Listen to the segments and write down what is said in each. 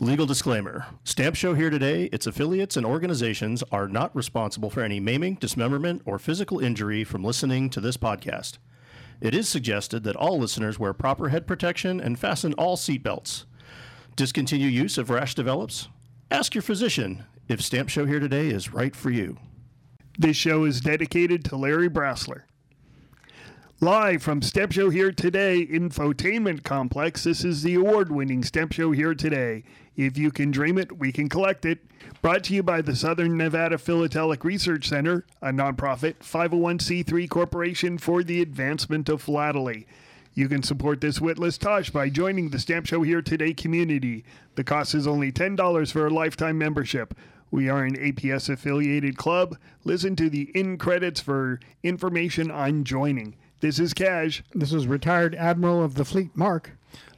Legal disclaimer Stamp Show here today, its affiliates and organizations are not responsible for any maiming, dismemberment, or physical injury from listening to this podcast. It is suggested that all listeners wear proper head protection and fasten all seatbelts. Discontinue use if rash develops? Ask your physician if Stamp Show here today is right for you. This show is dedicated to Larry Brassler. Live from Stamp Show Here Today Infotainment Complex, this is the award winning Stamp Show Here Today. If you can dream it, we can collect it. Brought to you by the Southern Nevada Philatelic Research Center, a nonprofit 501c3 corporation for the advancement of philately. You can support this witless Tosh by joining the Stamp Show Here Today community. The cost is only $10 for a lifetime membership. We are an APS affiliated club. Listen to the in credits for information on joining. This is Cash. This is retired Admiral of the Fleet, Mark.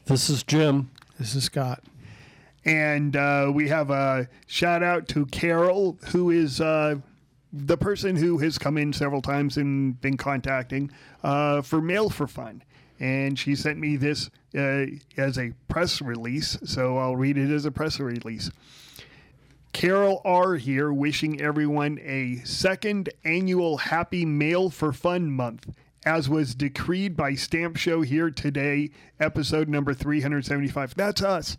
This is Jim. This is Scott. And uh, we have a shout out to Carol, who is uh, the person who has come in several times and been contacting uh, for Mail for Fun. And she sent me this uh, as a press release, so I'll read it as a press release. Carol R. here, wishing everyone a second annual Happy Mail for Fun month as was decreed by Stamp Show here today, episode number 375. That's us.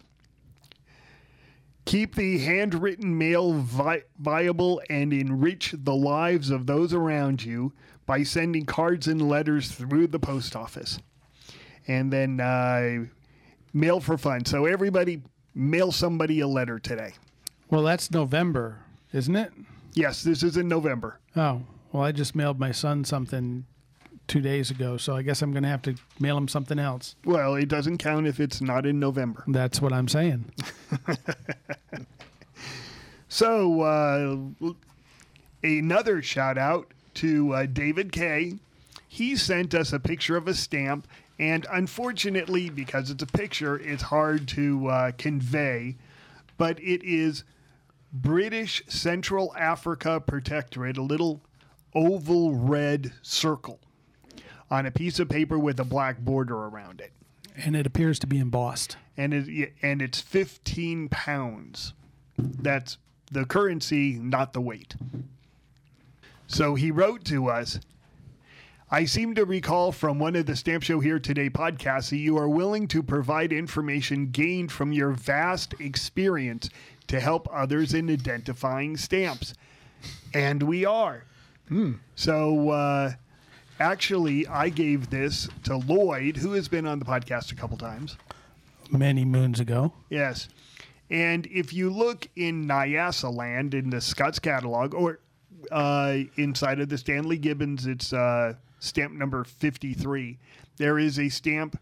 Keep the handwritten mail vi- viable and enrich the lives of those around you by sending cards and letters through the post office. And then uh, mail for fun. So, everybody mail somebody a letter today. Well, that's November, isn't it? Yes, this is in November. Oh, well, I just mailed my son something two days ago, so I guess I'm going to have to mail him something else. Well, it doesn't count if it's not in November. That's what I'm saying. So, uh, another shout out to uh, David K. He sent us a picture of a stamp, and unfortunately, because it's a picture, it's hard to uh, convey, but it is British Central Africa Protectorate, a little oval red circle on a piece of paper with a black border around it. And it appears to be embossed. And it, and it's 15 pounds. That's the currency, not the weight. So he wrote to us I seem to recall from one of the Stamp Show Here Today podcasts that you are willing to provide information gained from your vast experience to help others in identifying stamps. And we are. So, uh, actually, I gave this to Lloyd, who has been on the podcast a couple times. Many moons ago. Yes. And if you look in Nyasaland in the Scott's catalog or uh, inside of the Stanley Gibbons, it's uh, stamp number 53, there is a stamp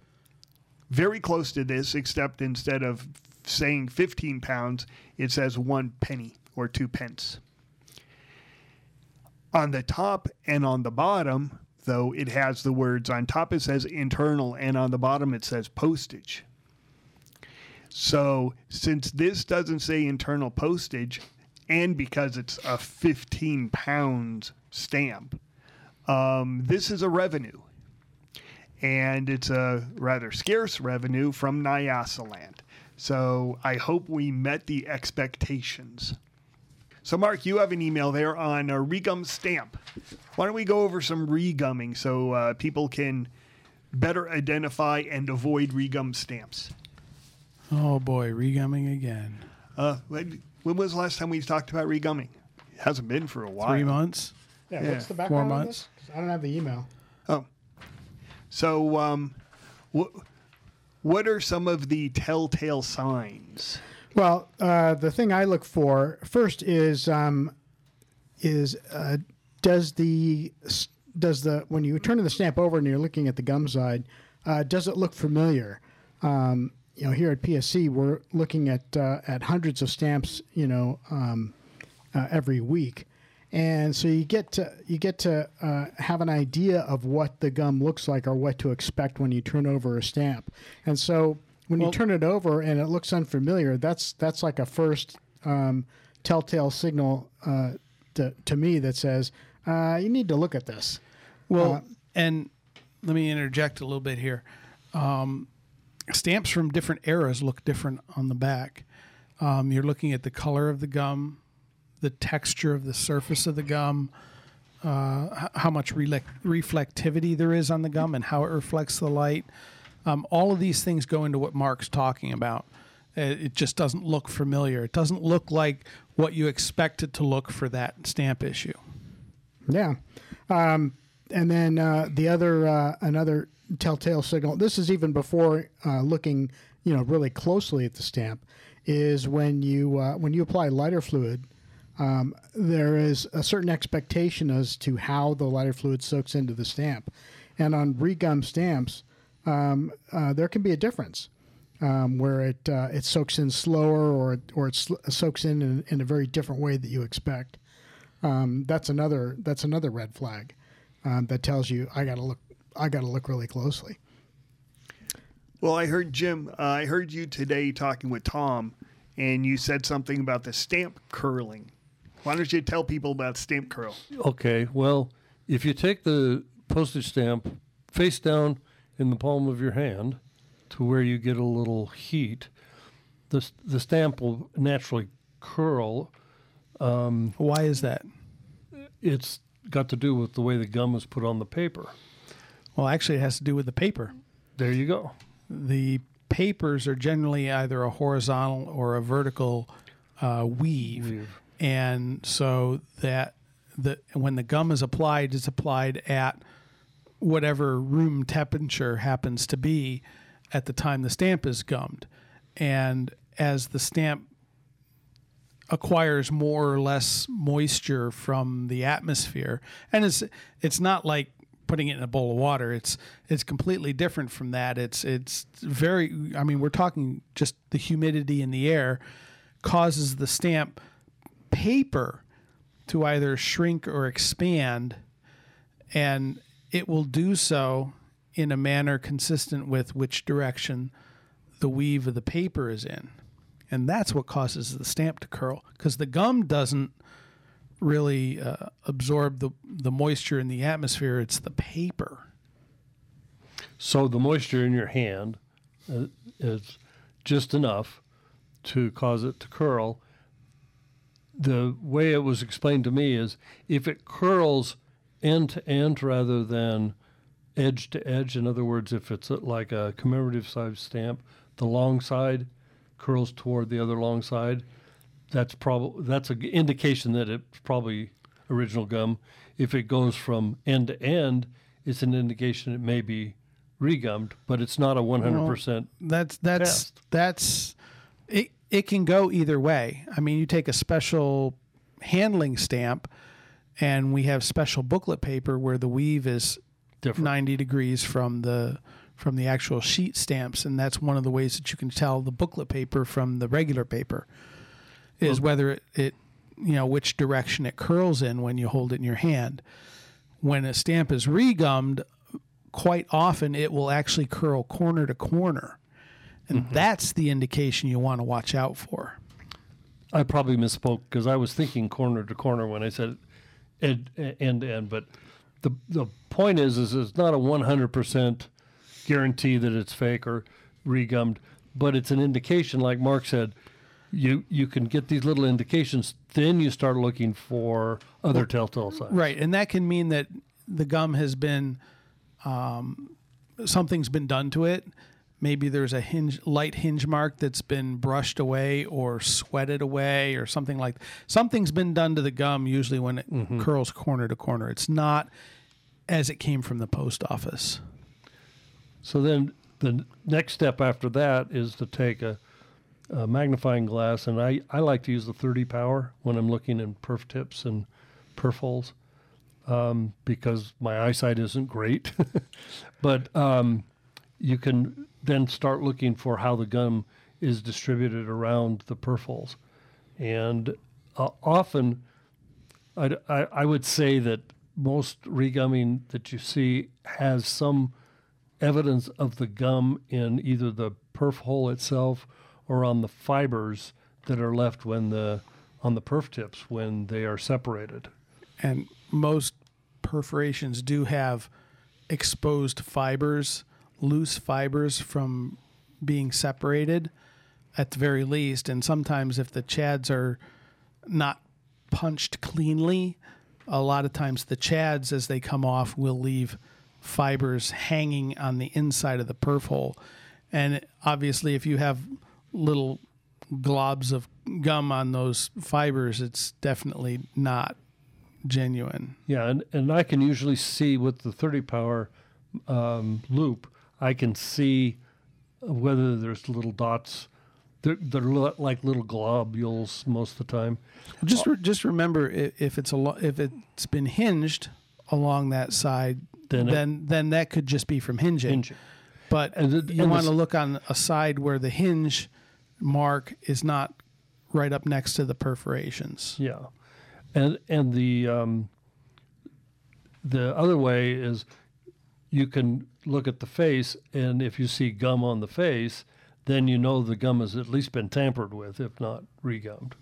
very close to this, except instead of saying 15 pounds, it says one penny or two pence. On the top and on the bottom, though, it has the words on top it says internal, and on the bottom it says postage. So, since this doesn't say internal postage, and because it's a 15 pounds stamp, um, this is a revenue. And it's a rather scarce revenue from Nyasaland. So, I hope we met the expectations. So, Mark, you have an email there on a regum stamp. Why don't we go over some regumming so uh, people can better identify and avoid regum stamps? Oh boy, regumming again. Uh, when, when was the last time we talked about regumming? It hasn't been for a while. Three months. Yeah, Yeah. what's the background Four of months. this? 'Cause I don't have the email. Oh, so um, what what are some of the telltale signs? Well, uh, the thing I look for first is um, is uh, does the does the when you turn the stamp over and you're looking at the gum side, uh, does it look familiar? Um, you know, here at PSE, we're looking at uh, at hundreds of stamps. You know, um, uh, every week, and so you get to you get to uh, have an idea of what the gum looks like or what to expect when you turn over a stamp. And so when you turn it over and it looks unfamiliar, that's that's like a first um, telltale signal uh, to to me that says uh, you need to look at this. Well, and let me interject a little bit here. Um, stamps from different eras look different on the back. Um, you're looking at the color of the gum, the texture of the surface of the gum, uh, how much reflectivity there is on the gum, and how it reflects the light. Um, all of these things go into what Mark's talking about. Uh, It just doesn't look familiar. It doesn't look like what you expect it to look for that stamp issue. Yeah. Um, and then uh, the other uh, another telltale signal. This is even before uh, looking, you know, really closely at the stamp. Is when you uh, when you apply lighter fluid, um, there is a certain expectation as to how the lighter fluid soaks into the stamp, and on regum stamps, um, uh, there can be a difference. Um, where it uh, it soaks in slower or it, or it sl- soaks in, in in a very different way that you expect um, that's another that's another red flag um, that tells you I got to look I got to look really closely. Well, I heard Jim. Uh, I heard you today talking with Tom, and you said something about the stamp curling. Why don't you tell people about stamp curl? Okay, well, if you take the postage stamp face down in the palm of your hand to where you get a little heat, the, the stamp will naturally curl. Why is that? It's got to do with the way the gum is put on the paper. Well, actually, it has to do with the paper. There you go. The papers are generally either a horizontal or a vertical uh, weave. Weave. and so that the when the gum is applied, it's applied at whatever room temperature happens to be at the time the stamp is gummed, and as the stamp acquires more or less moisture from the atmosphere and it's it's not like putting it in a bowl of water it's it's completely different from that. It's it's very i mean we're talking just the humidity in the air causes the stamp paper to either shrink or expand. And it will do so in a manner consistent with which direction the weave of the paper is in and that's what causes the stamp to curl because the gum doesn't really uh, absorb the the moisture in the atmosphere it's the paper So the moisture in your hand uh, is just enough to cause it to curl. The way it was explained to me is if it curls end to end rather than edge to edge, in other words, if it's like a commemorative size stamp, the long side curls toward the other long side. That's probably that's an indication that it's probably original gum. If it goes from end to end, it's an indication it may be regummed, but it's not a 100%. that's that's Test. that's it it can go either way i mean you take a special handling stamp and we have special booklet paper where the weave is different. 90 degrees from the from the actual sheet stamps. And that's one of the ways that you can tell the booklet paper from the regular paper is whether it, it you know which direction it curls in when you hold it in your hand. When a stamp is regummed quite often it will actually curl corner to corner. And mm-hmm. that's the indication you want to watch out for. I probably misspoke because I was thinking corner to corner when I said end end to end. But the the point is, is it's not a 100% guarantee that it's fake or regummed, but it's an indication, like Mark said. You you can get these little indications, then you start looking for other telltale signs. Right, and that can mean that the gum has been um, something's been done to it. Maybe there's a hinge, light hinge mark that's been brushed away or sweated away or something like. Something's been done to the gum. Usually, when it curls corner to corner, it's not as it came from the post office. So then the next step after that is to take a, a magnifying glass, and I, I like to use the 30 power when I'm looking in perf tips and perf holes um, because my eyesight isn't great. but um, you can then start looking for how the gum is distributed around the perf holes. And uh, often, I'd, I, I would say that most regumming that you see has some evidence of the gum in either the perf hole itself or on the fibers that are left when the on the perf tips when they are separated. and most perforations do have exposed fibers, loose fibers from being separated. at the very least. And sometimes if the chads are not punched cleanly, a lot of times the chads, as they come off, will leave fibers hanging on the inside of the perf hole. And obviously, if you have little globs of gum on those fibers, it's definitely not genuine. Yeah, and, and I can usually see with the 30 power um, loupe, I can see whether there's little dots. They're, they're li- like little globules most of the time. Just re- just remember if it's a lo- if it's been hinged along that side, Then then it- then, that could just be from hinging. Hinging. But you want to look on a side where the hinge mark is not right up next to the perforations. Yeah, and and the um, the other way is you can look at the face, and if you see gum on the face, then you know the gum has at least been tampered with, if not regummed.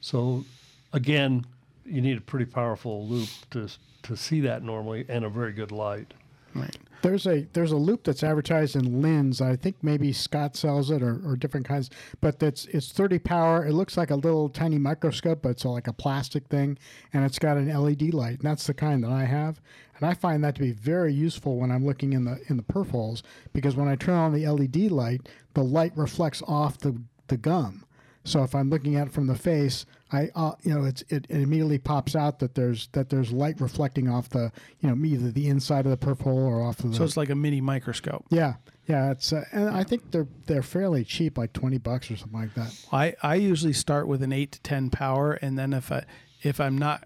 So, again, you need a pretty powerful loupe to to see that normally, and a very good light. Right. There's a there's a loupe that's advertised in Linn's. I think maybe Scott sells it or, or different kinds, but that's it's 30 power. It looks like a little tiny microscope, but it's like a plastic thing, and it's got an LED light. And that's the kind that I have, and I find that to be very useful when I'm looking in the in the perf holes because when I turn on the LED light, the light reflects off the the gum. So if I'm looking at it from the face, I uh, you know it's it, it immediately pops out that there's that there's light reflecting off the you know either the inside of the perf hole or off of the So it's like a mini microscope. yeah yeah it's uh, and I think they're they're fairly cheap like twenty bucks or something like that. I, I usually start with an eight to ten power, and then if I if I'm not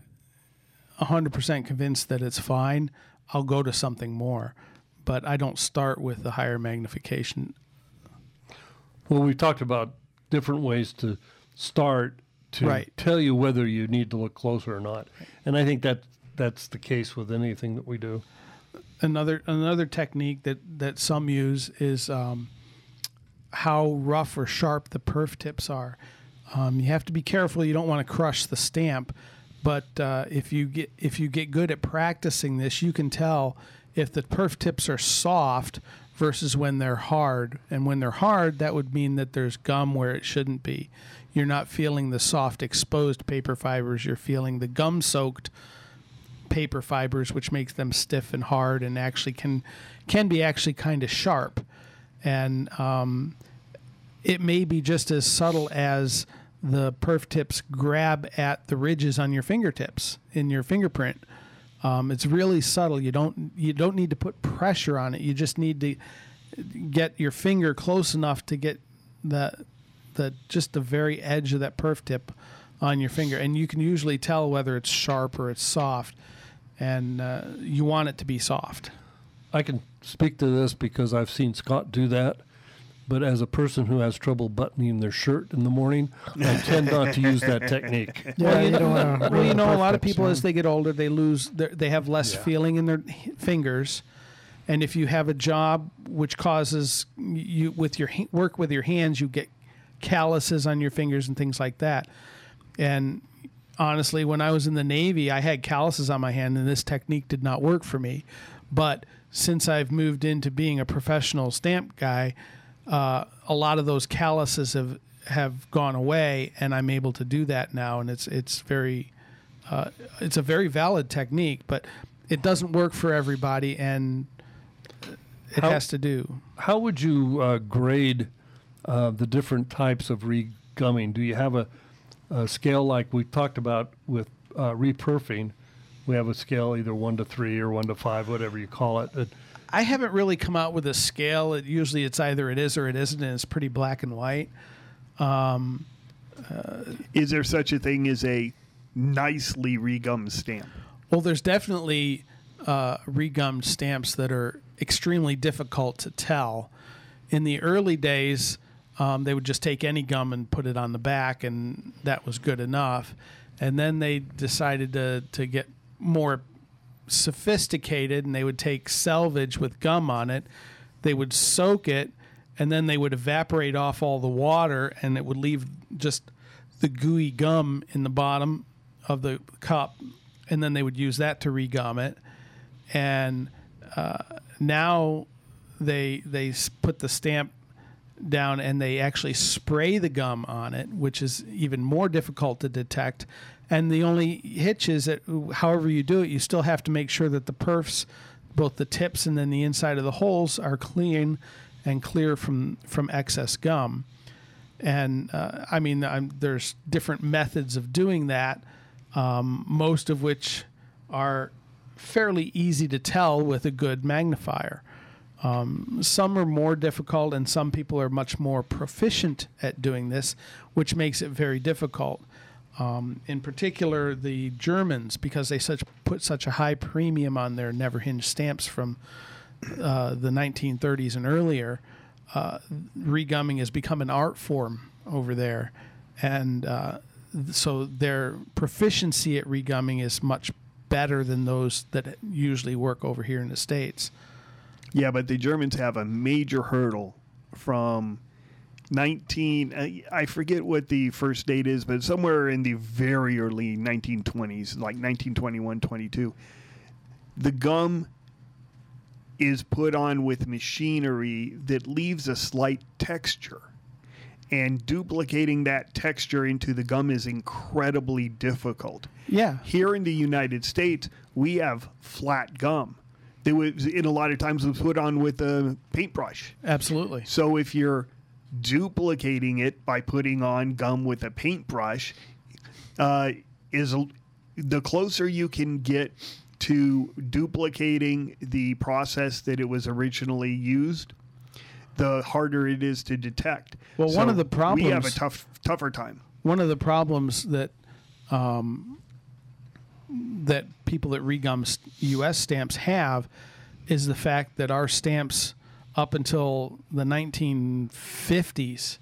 hundred percent convinced that it's fine, I'll go to something more. But I don't start with the higher magnification. Well, we've talked about different ways to start to Right. tell you whether you need to look closer or not, and I think that that's the case with anything that we do. Another another technique that that some use is um, how rough or sharp the perf tips are. Um, you have to be careful. You don't want to crush the stamp, but uh, if you get if you get good at practicing this, you can tell if the perf tips are soft versus when they're hard. And when they're hard, that would mean that there's gum where it shouldn't be. You're not feeling the soft exposed paper fibers. You're feeling the gum soaked paper fibers, which makes them stiff and hard, and actually can can be actually kind of sharp. And um, it may be just as subtle as the perf tips grab at the ridges on your fingertips in your fingerprint. Um, it's really subtle. You don't you don't need to put pressure on it. You just need to get your finger close enough to get the the just the very edge of that perf tip on your finger, and you can usually tell whether it's sharp or it's soft. And uh, you want it to be soft. I can speak to this because I've seen Scott do that. But as a person who has trouble buttoning their shirt in the morning, I tend not to use that technique. Yeah, you don't want. Well, you know, a lot of people as they get older, they lose, their, they have less feeling in their fingers, and if you have a job which causes you with your work with your hands, you get calluses on your fingers and things like that. And honestly, when I was in the Navy, I had calluses on my hand, and this technique did not work for me. But since I've moved into being a professional stamp guy, uh, a lot of those calluses have have gone away, and I'm able to do that now, and it's it's very uh, it's a very valid technique, but it doesn't work for everybody, and it How- has to do. How would you uh, grade uh, the different types of regumming? Do you have a, a scale like we talked about with uh, reperfing? We have a scale either one to three or one to five, whatever you call it. It- I haven't really come out with a scale. It usually it's either it is or it isn't, and it's pretty black and white. Is there such a thing as a nicely regummed stamp? Well, there's definitely uh, regummed stamps that are extremely difficult to tell. In the early days, um, they would just take any gum and put it on the back, and that was good enough. And then they decided to to get more sophisticated, and they would take selvage with gum on it. They would soak it, and then they would evaporate off all the water, and it would leave just the gooey gum in the bottom of the cup, and then they would use that to regum it. And uh, now they they put the stamp down and they actually spray the gum on it, which is even more difficult to detect. And the only hitch is that, however you do it, you still have to make sure that the perfs, both the tips and then the inside of the holes, are clean and clear from from excess gum. And uh, I mean, I'm, there's different methods of doing that, um, most of which are fairly easy to tell with a good magnifier. Um, some are more difficult, and some people are much more proficient at doing this, which makes it very difficult. Um, in particular, the Germans, because they such put such a high premium on their never hinged stamps from uh, the 1930s and earlier, uh, regumming has become an art form over there, and uh, so their proficiency at regumming is much better than those that usually work over here in the states. Yeah, but the Germans have a major hurdle from 19 uh, I forget what the first date is, but somewhere in the very early 1920s, like 1921, 22. The gum is put on with machinery that leaves a slight texture. And duplicating that texture into the gum is incredibly difficult. Yeah. Here in the United States, we have flat gum. They was in a lot of times was put on with a paintbrush. Absolutely. So if you're duplicating it by putting on gum with a paintbrush, uh, is the closer you can get to duplicating the process that it was originally used, the harder it is to detect. Well, one of the problems we have a tough, tougher time. one of the problems that um, that people that regum U.S. stamps have is the fact that our stamps up until the 1950s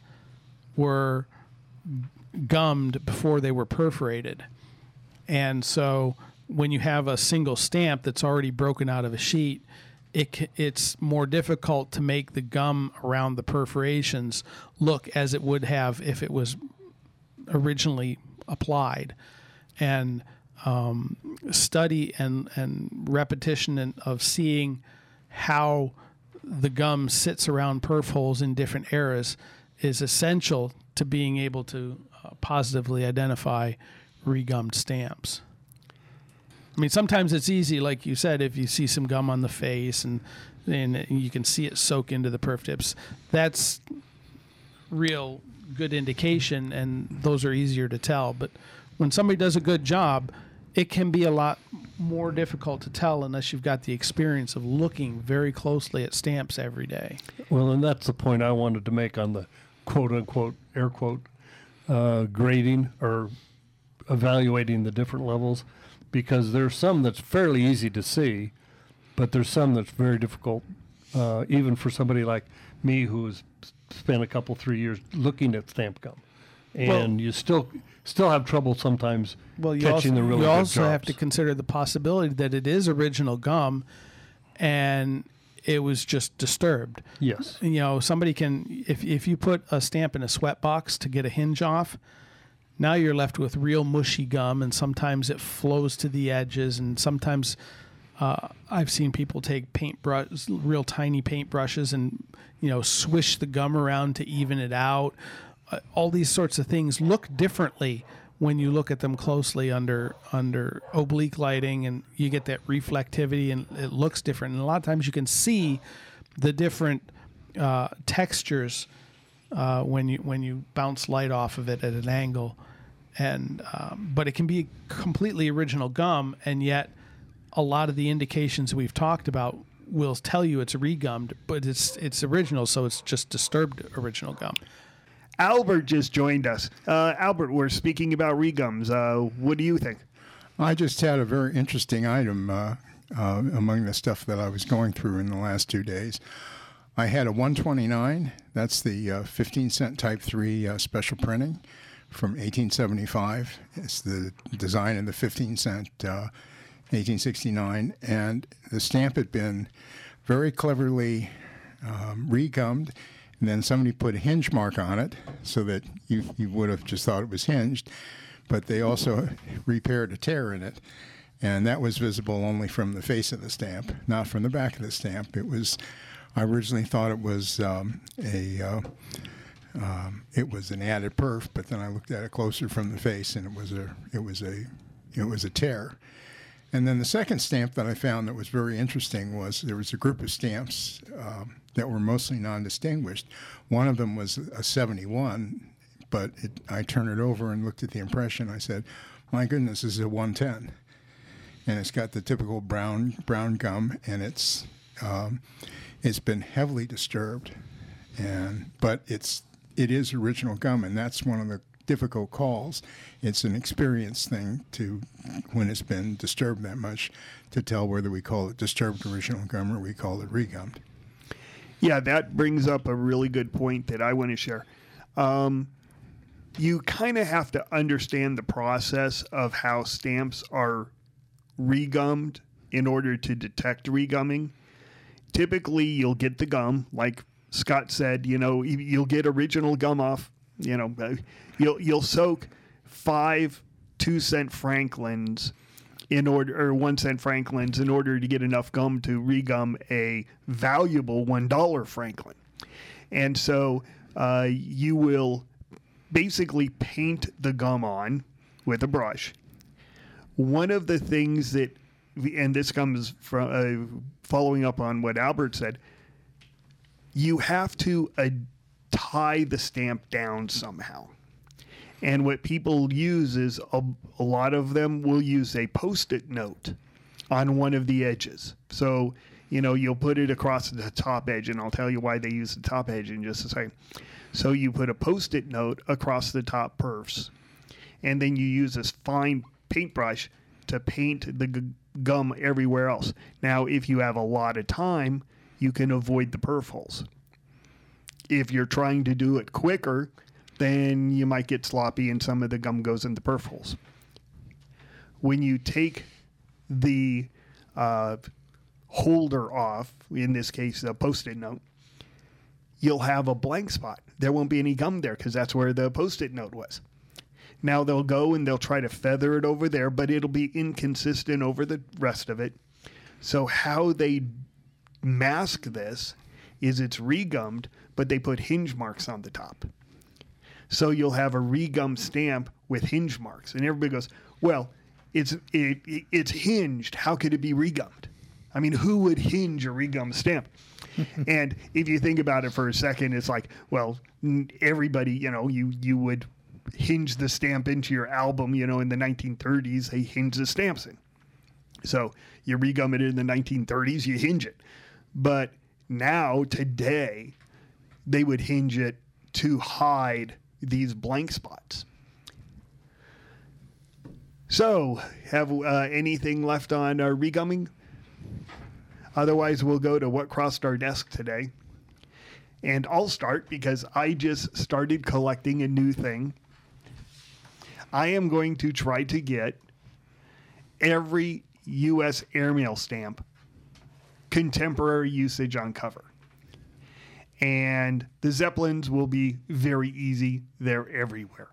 were gummed before they were perforated, and so when you have a single stamp that's already broken out of a sheet. It, it's more difficult to make the gum around the perforations look as it would have if it was originally applied, and um, study and and repetition and of seeing how the gum sits around perf holes in different eras is essential to being able to uh, positively identify regummed stamps. I mean, sometimes it's easy, like you said, if you see some gum on the face and and you can see it soak into the perf tips. That's real good indication, and those are easier to tell. But when somebody does a good job, it can be a lot more difficult to tell unless you've got the experience of looking very closely at stamps every day. Well, and that's the point I wanted to make on the quote unquote air quote uh, grading or evaluating the different levels, because there's some that's fairly easy to see, but there's some that's very difficult, uh, even for somebody like me who's spent a couple three years looking at stamp gum, and you still still have trouble sometimes Well, you catching also, the really you also have to consider the possibility that it is original gum, and it was just disturbed. Yes. you know somebody can if if you put a stamp in a sweat box to get a hinge off now you're left with real mushy gum and sometimes it flows to the edges and sometimes uh, I've seen people take paintbrush, real tiny paintbrushes, and you know swish the gum around to even it out. Uh, all these sorts of things look differently when you look at them closely under under oblique lighting, and you get that reflectivity, and it looks different. And a lot of times you can see the different uh, textures uh, when you when you bounce light off of it at an angle, and um, but it can be completely original gum, and yet a lot of the indications we've talked about will tell you it's regummed, but it's it's original, so it's just disturbed original gum. Albert just joined us. Uh, Albert, we're speaking about regums. Uh, what do you think? I just had a very interesting item uh, uh, among the stuff that I was going through in the last two days. I had a 129. That's the uh, 15 cent Type 3 uh, special printing from 1875. It's the design of the 15 cent uh, 1869. And the stamp had been very cleverly um, regummed. And then somebody put a hinge mark on it so that you, you would have just thought it was hinged. But they also repaired a tear in it. And that was visible only from the face of the stamp, not from the back of the stamp. It was I originally thought it was um, a uh, um, it was an added perf, but then I looked at it closer from the face, and it was a it was a it was a tear. And then the second stamp that I found that was very interesting was there was a group of stamps um, that were mostly non-distinguished. One of them was a 71, but it, I turned it over and looked at the impression. I said, "My goodness, this is a 110." and it's got the typical brown brown gum, and it's um, it's been heavily disturbed, and but it's it is original gum, and that's one of the difficult calls. It's an experience thing to when it's been disturbed that much to tell whether we call it disturbed original gum or we call it regummed. Yeah, that brings up a really good point that I want to share. Um, you kind of have to understand the process of how stamps are regummed in order to detect regumming. Typically, you'll get the gum, like Scott said. You know, you- you'll get original gum off. You know, uh, you'll you'll soak five two cent Franklins in order or one cent Franklins in order to get enough gum to regum a valuable one dollar Franklin. And so uh, you will basically paint the gum on with a brush. One of the things that, and this comes from uh, following up on what Albert said, you have to uh, tie the stamp down somehow. And what people use is a, a lot of them will use a post it note on one of the edges. So, you know, you'll put it across the top edge, and I'll tell you why they use the top edge in just a second. So, you put a post it note across the top perfs, and then you use this fine paintbrush to paint the g- gum everywhere else. Now, if you have a lot of time, you can avoid the perf holes if you're trying to do it quicker, then you might get sloppy and some of the gum goes in the perf holes. When you take the uh, holder off, in this case, a post it note, you'll have a blank spot. There won't be any gum there because that's where the post it note was. Now they'll go and they'll try to feather it over there, but it'll be inconsistent over the rest of it. So, how they mask this is it's regummed, but they put hinge marks on the top. So you'll have a regum stamp with hinge marks, and everybody goes, "Well, it's it, it- it's hinged. How could it be regummed? I mean, who would hinge a regum stamp?" and if you think about it for a second, it's like, well, n- everybody, you know, you you would hinge the stamp into your album, you know, in the 1930s, they hinge the stamps in. So you regum it in the 1930s, you hinge it. But now, today, they would hinge it to hide these blank spots. So, have uh, anything left on our regumming? Otherwise, we'll go to what crossed our desk today. And I'll start because I just started collecting a new thing. I am going to try to get every U.S. airmail stamp contemporary usage on cover. And the Zeppelins will be very easy. They're everywhere.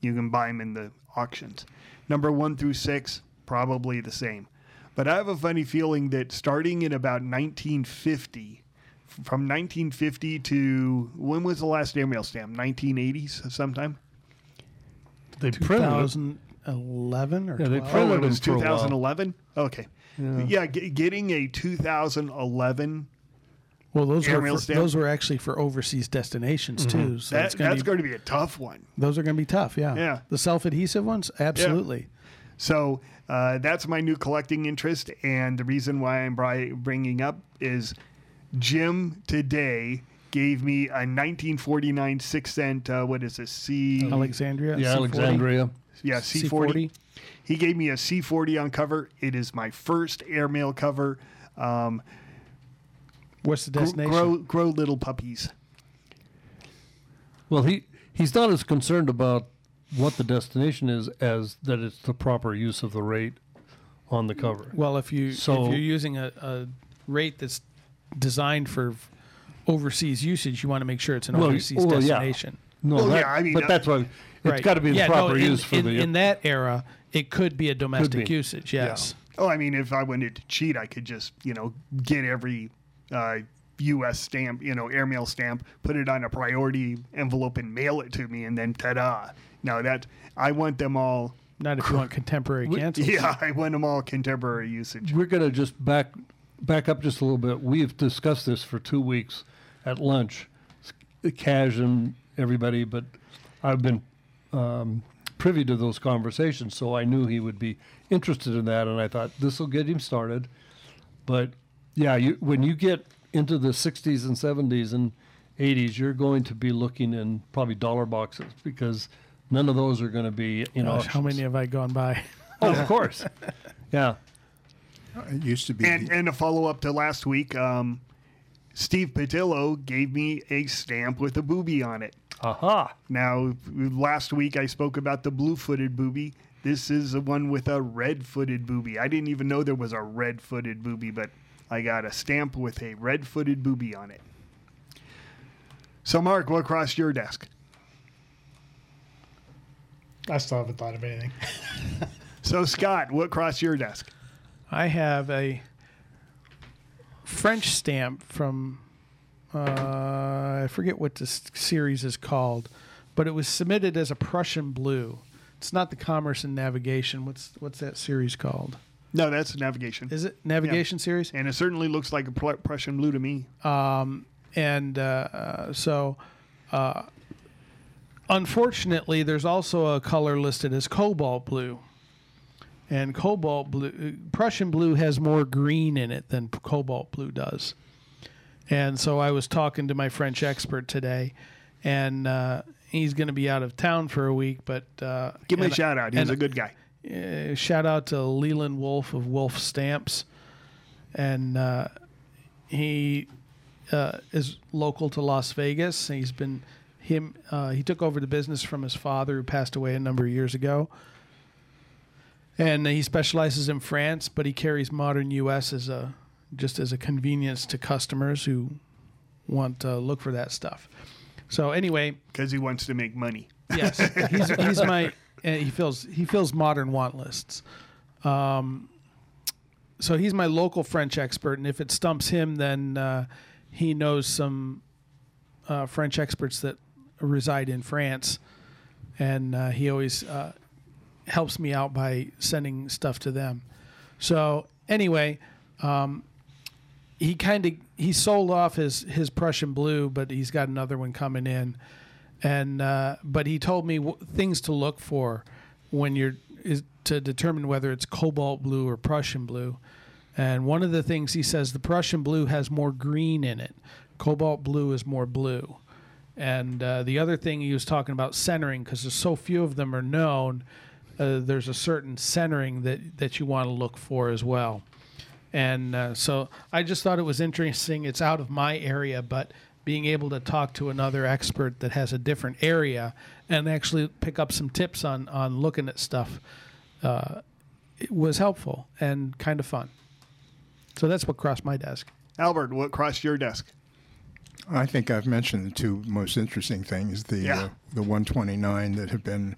You can buy them in the auctions. Number one through six, probably the same. But I have a funny feeling that starting in about 1950, from 1950 to when was the last airmail stamp? 1980s sometime? They printed it. 2011 or Yeah, they printed Oh, it them was for a while. 2011? Okay. Yeah, g- getting a 2011 Well, those were for, those were actually for overseas destinations too. So that, it's gonna that's be, going to be a tough one. those are going to be tough. Yeah. Yeah. The self-adhesive ones, absolutely. So uh, that's my new collecting interest, and the reason why I'm bringing up is Jim today gave me a 1949 six cent. Uh, what is this? C Alexandria. Yeah, C40. Alexandria. yeah C40. He gave me a C40 on cover. It is my first airmail cover. Um, What's the destination? grow grow little puppies. Well, he he's not as concerned about what the destination is as that it's the proper use of the rate on the cover. Well, if you So- if you're using a, a rate that's designed for overseas usage, you want to make sure it's an Well, overseas well, yeah. destination. No, Well, that- yeah, I mean, but uh, that's why it's got to be the Yeah, proper no, in, use for in, the. in that era. It could be a domestic be. usage. Yes. Oh, I mean, if I wanted to cheat, I could just you know get every uh, U.S. stamp, you know, airmail stamp, put it on a priority envelope and mail it to me, and then ta-da! Now that I want them all. Not if you want contemporary cancels. Yeah, I want them all contemporary usage. We're going to just back back up just a little bit. We've discussed this for two weeks at lunch, Cash and everybody, but I've been um, privy to those conversations, so I knew he would be interested in that, and I thought this will get him started. But yeah, you, when you get into the 60s and 70s and 80s, you're going to be looking in probably dollar boxes because none of those are going to be in Gosh, how many have I gone by? Oh, of course. Yeah. It used to be. And the- and a follow up to last week, um, Steve Patillo gave me a stamp with a booby on it. Aha. Now, last week I spoke about the blue footed booby. This is the one with a red footed booby. I didn't even know there was a red footed booby, but I got a stamp with a red footed booby on it. So, Mark, what crossed your desk? I still haven't thought of anything. So, Scott, what crossed your desk? I have a French stamp from uh, I forget what this series is called, but it was submitted as a Prussian blue. It's not the Commerce and Navigation. What's what's that series called? No, that's navigation. Is it Navigation series? And it certainly looks like a Prussian blue to me. and uh, so uh, unfortunately there's also a color listed as cobalt blue and cobalt blue prussian blue has more green in it than cobalt blue does and so i was talking to my french expert today and uh, he's going to be out of town for a week but uh, Give me a shout out. He's a good guy. Uh, shout out to Leland Wolf of Wolf Stamps, and uh, he uh, is local to Las Vegas. He's been him. Uh, he took over the business from his father, who passed away a number of years ago. And he specializes in France, but he carries modern U.S. as a just as a convenience to customers who want to look for that stuff. So anyway, because he wants to make money. Yes, he's, he's my. uh, He fills he fills modern want lists. Um, so he's my local French expert, and if it stumps him, then uh, he knows some uh, French experts that reside in France, and uh, he always uh, helps me out by sending stuff to them. So anyway, um, he kind of he sold off his his Prussian blue, but he's got another one coming in and uh, but he told me w- things to look for when you're is to determine whether it's cobalt blue or Prussian blue. And one of the things he says the Prussian blue has more green in it, cobalt blue is more blue. And uh, the other thing he was talking about centering because there's so few of them are known. Uh, there's a certain centering that that you want to look for as well. And uh, so I just thought it was interesting. It's out of my area, but being able to talk to another expert that has a different area and actually pick up some tips on on looking at stuff uh, it was helpful and kind of fun. So that's what crossed my desk. Albert, what crossed your desk? I think I've mentioned the two most interesting things: the Yeah. uh, the 129 that have been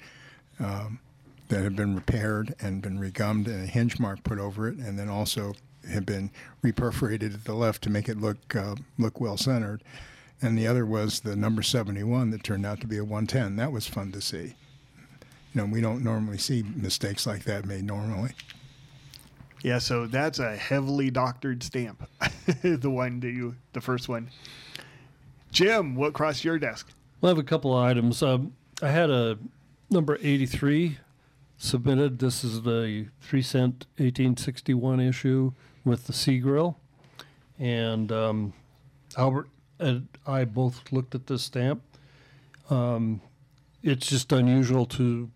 um, that have been repaired and been regummed and a hinge mark put over it, and then also have been reperforated at the left to make it look uh, look well centered. And the other was the number 71 that turned out to be a 110. That was fun to see. You know, we don't normally see mistakes like that made normally. Yeah, so that's a heavily doctored stamp. the one that you, the first one. Jim, what crossed your desk? Well, I have a couple of items. Um, I had a number 83 submitted. This is the 3 cent 1861 issue with the C grill. And um, Albert and I both looked at this stamp. Um, it's just unusual to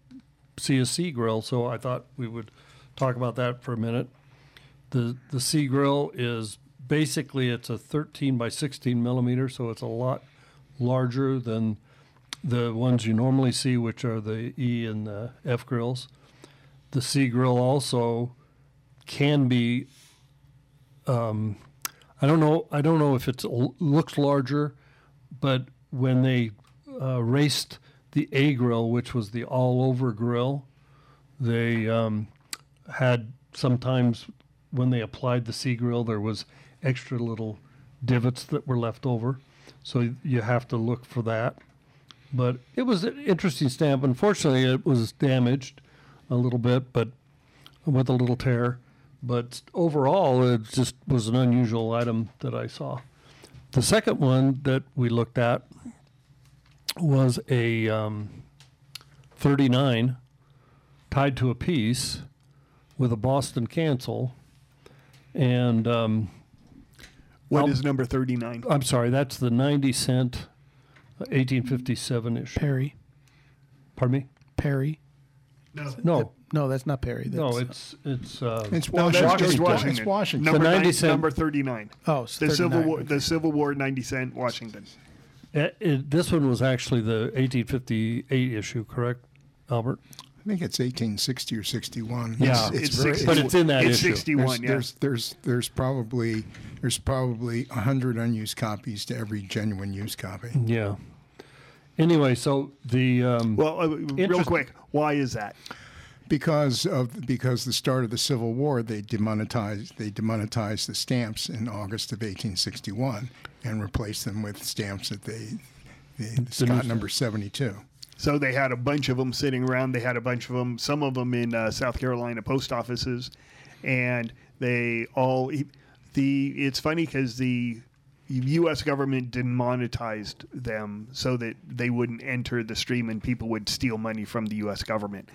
see a C grill, so I thought we would talk about that for a minute. The, the C grill is basically it's a 13 by 16 millimeter, so it's a lot larger than the ones you normally see, which are the E and the F grills. The C grill also can be. Um, I don't know. I don't know if it looks larger, but when they uh, raced the A grill, which was the all-over grill, they um, had sometimes when they applied the C grill, there was extra little divots that were left over. So you have to look for that. But it was an interesting stamp. Unfortunately, it was damaged a little bit, but with a little tear. But overall, it just was an unusual item that I saw. The second one that we looked at was a um, 39 tied to a piece with a Boston cancel. And um, What I'll- is number 39? I'm sorry, that's the 90 cent 1857 issue. Perry. Pardon me? Perry. No. No, No, that's not Perry. That's, no, it's it's uh, It's No, that's Washington. George Washington. It's Washington. Number, The 90 90 cent- number 39. oh, it's The Civil 39. War, the Civil War 90 cent Washington. it, it, this one was actually the 1858 issue, correct, Albert? I think it's 1860 or 61. Yeah. it's, It's, very, 60, But it's in that it's issue. 61, there's, yeah. there's there's there's probably there's probably hundred unused copies to every genuine used copy. Yeah. Anyway, so the um, well, uh, real Interest- quick, why is that? Because of because the start of the Civil War, they demonetized they demonetized the stamps in August of 1861 and replaced them with stamps that they the, new Scott stamp. number 72. So they had a bunch of them sitting around. They had a bunch of them, some of them in uh, South Carolina post offices, and they all. The it's funny because the U.S. government demonetized them so that they wouldn't enter the stream and people would steal money from the U.S. government.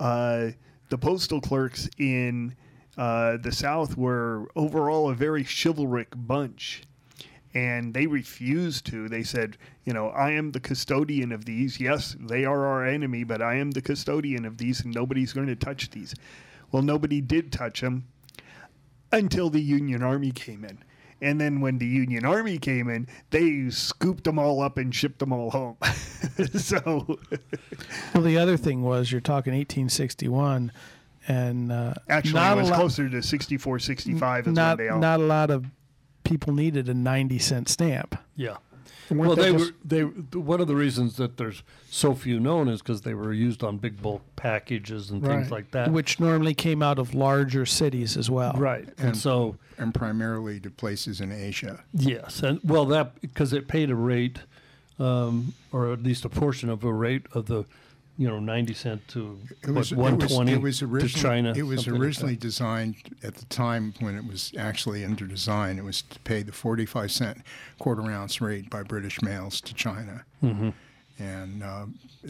Uh, the postal clerks in uh, the South were overall a very chivalric bunch and they refused to. They said, you know, I am the custodian of these. Yes, they are our enemy, but I am the custodian of these, and nobody's going to touch these. Well, nobody did touch them until the Union Army came in. And then when the Union Army came in, they scooped them all up and shipped them all home. so Well, the other thing was you're talking 1861, and uh, actually, not it was a lot, closer to 64, 65 is not when they all. not a lot of people needed a 90 cent stamp. yeah. And weren't Well, they just- were they. One of the reasons that there's so few known is because they were used on big bulk packages and things like that. which normally came out of larger cities as well. right, and, And- so and primarily to places in Asia. Yes, and well, that because it paid a rate, um, or at least a portion of a rate of the, you know, ninety cent to It was, what, one twenty it was, it was to originally, China. It was something like originally designed at the time when it was actually under design. It was to pay the 45 cent quarter ounce rate by British mails to China. Mm-hmm. And uh,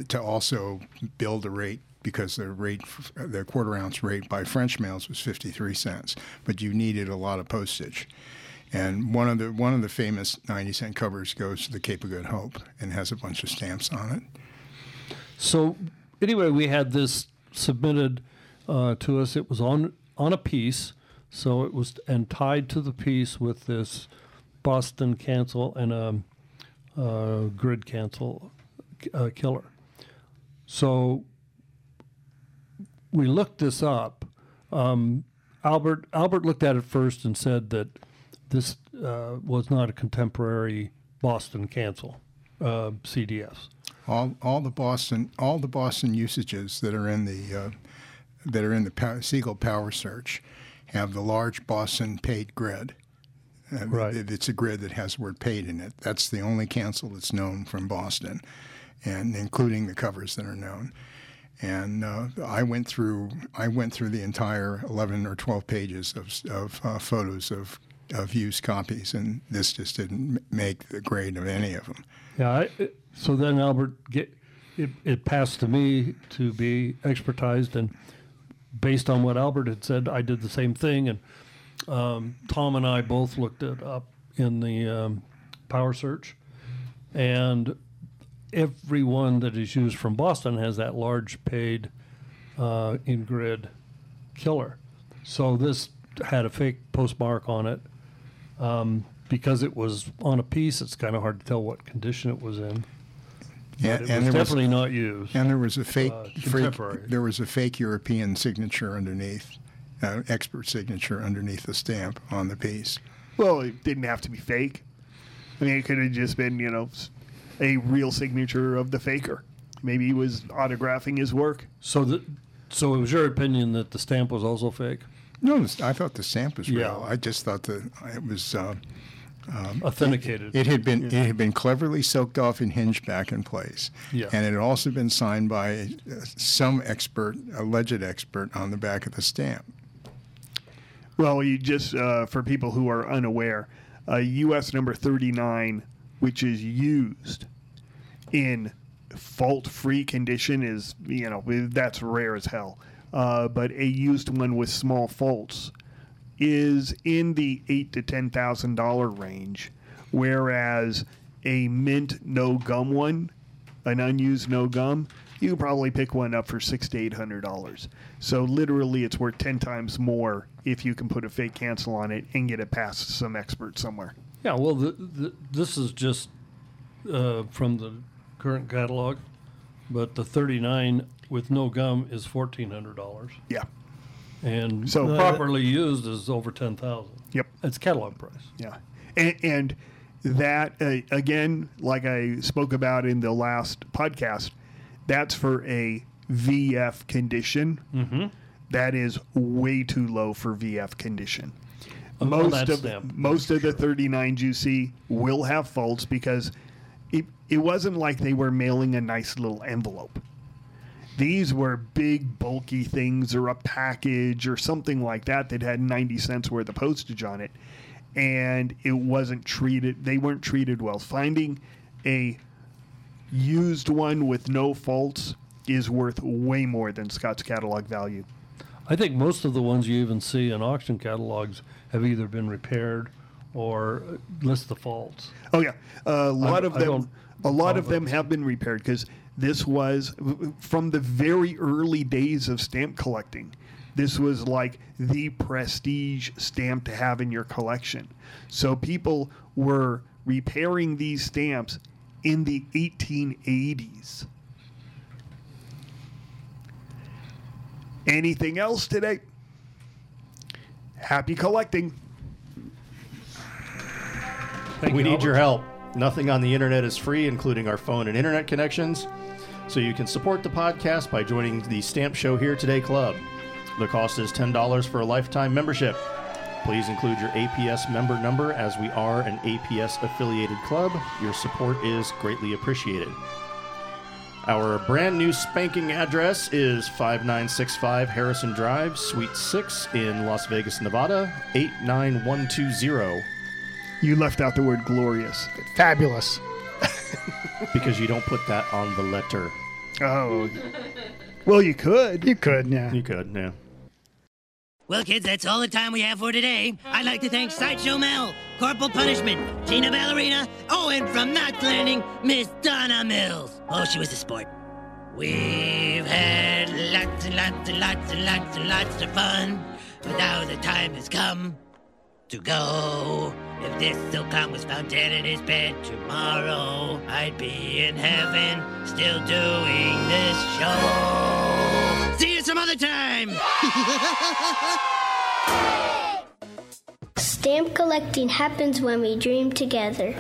to also build a rate because the rate, the quarter ounce rate by French mails was 53 cents, but you needed a lot of postage. And one of the one of the famous 90 cent covers goes to the Cape of Good Hope and has a bunch of stamps on it. So anyway, we had this submitted uh, to us. It was on on a piece, so it was and tied to the piece with this Boston cancel and a, uh grid cancel uh, killer. So we looked this up. Um, Albert Albert looked at it first and said that this uh, was not a contemporary Boston cancel uh, CDS. All, all the Boston, all the Boston usages that are in the uh, that are in the pow- Siegel Power Search have the large Boston paid grid. Uh, Right. it- it's a grid that has the word paid in it. That's the only cancel that's known from Boston, and including the covers that are known. And uh, I went through I went through the entire 11 or 12 pages of, of uh, photos of of used copies, and this just didn't make the grade of any of them. Yeah. I, so then Albert get it, it passed to me to be expertized, and based on what Albert had said, I did the same thing. And um, Tom and I both looked it up in the um, Power Search, and every one that is used from Boston has that large paid uh, in grid killer. So this had a fake postmark on it. Um, because it was on a piece, it's kind of hard to tell what condition it was in. But And, it and was there was definitely not used. And there was a fake, Uh, fake there was a fake European signature underneath, uh, expert signature underneath the stamp on the piece. Well, it didn't have to be fake. I mean, it could have just been, you know, a real signature of the faker. Maybe he was autographing his work. So the, so it was your opinion that the stamp was also fake? No, I thought the stamp was real. Yeah. I just thought that it was. Uh, Authenticated. It had been it had been cleverly soaked off and hinged back in place, Yeah. and it had also been signed by uh, some expert, alleged expert, on the back of the stamp. Well, you just uh, for people who are unaware, uh, U.S. number thirty-nine, which is used in fault-free condition, is you know that's rare as hell. Uh, but a used one with small faults is in the eight to ten thousand dollar range, whereas a mint no gum one, an unused no gum, you can probably pick one up for six to eight hundred dollars. So literally, it's worth ten times more if you can put a fake cancel on it and get it past some expert somewhere. Yeah, well, the, the, this is just uh, from the current catalog, but the 39 with no gum is $1,400. Yeah. And So- properly used is over 10000 Yep. It's catalog price. Yeah, and, and that uh, again, like I spoke about in the last podcast, that's for a VF condition. Mm-hmm. is way too low for VF condition. on Most that of stamp. most of the 39 juicy will have faults because it it wasn't like they were mailing a nice little envelope. These were big, bulky things, or a package, or something like that that had 90 cents worth of postage on it. And it wasn't treated, they weren't treated well. Finding a used one with no faults is worth way more than Scott's catalog value. I think most of the ones you even see in auction catalogs have either been repaired or list the faults. Oh yeah, a lot I- of them. A lot of them have been repaired because this was from the very early days of stamp collecting. This was like the prestige stamp to have in your collection. So people were repairing these stamps in the 1880s. Anything else today? Happy collecting. Thank we you, need Albert. your help. Nothing on the internet is free, including our phone and internet connections. So you can support the podcast by joining the Stamp Show Here Today Club. The cost is $10 for a lifetime membership. Please include your APS member number as we are an APS affiliated club. Your support is greatly appreciated. Our brand new spanking address is 5965 Harrison Drive, Suite 6 in Las Vegas, Nevada, 89120. You left out the word glorious. Fabulous. Because you don't put that on the letter. Oh. Well, you could. You could, yeah. You could, yeah. Well, kids, that's all the time we have for today. I'd like to thank Sideshow Mel, Corporal Punishment, Tina Ballerina, oh, and from Knots Landing, Miss Donna Mills. Oh, she was a sport. We've had lots and lots and lots and lots and lots of fun, but now the time has come to go. If this Silcon was found dead in his bed tomorrow, I'd be in heaven still doing this show. See you some other time. Stamp collecting happens when we dream together.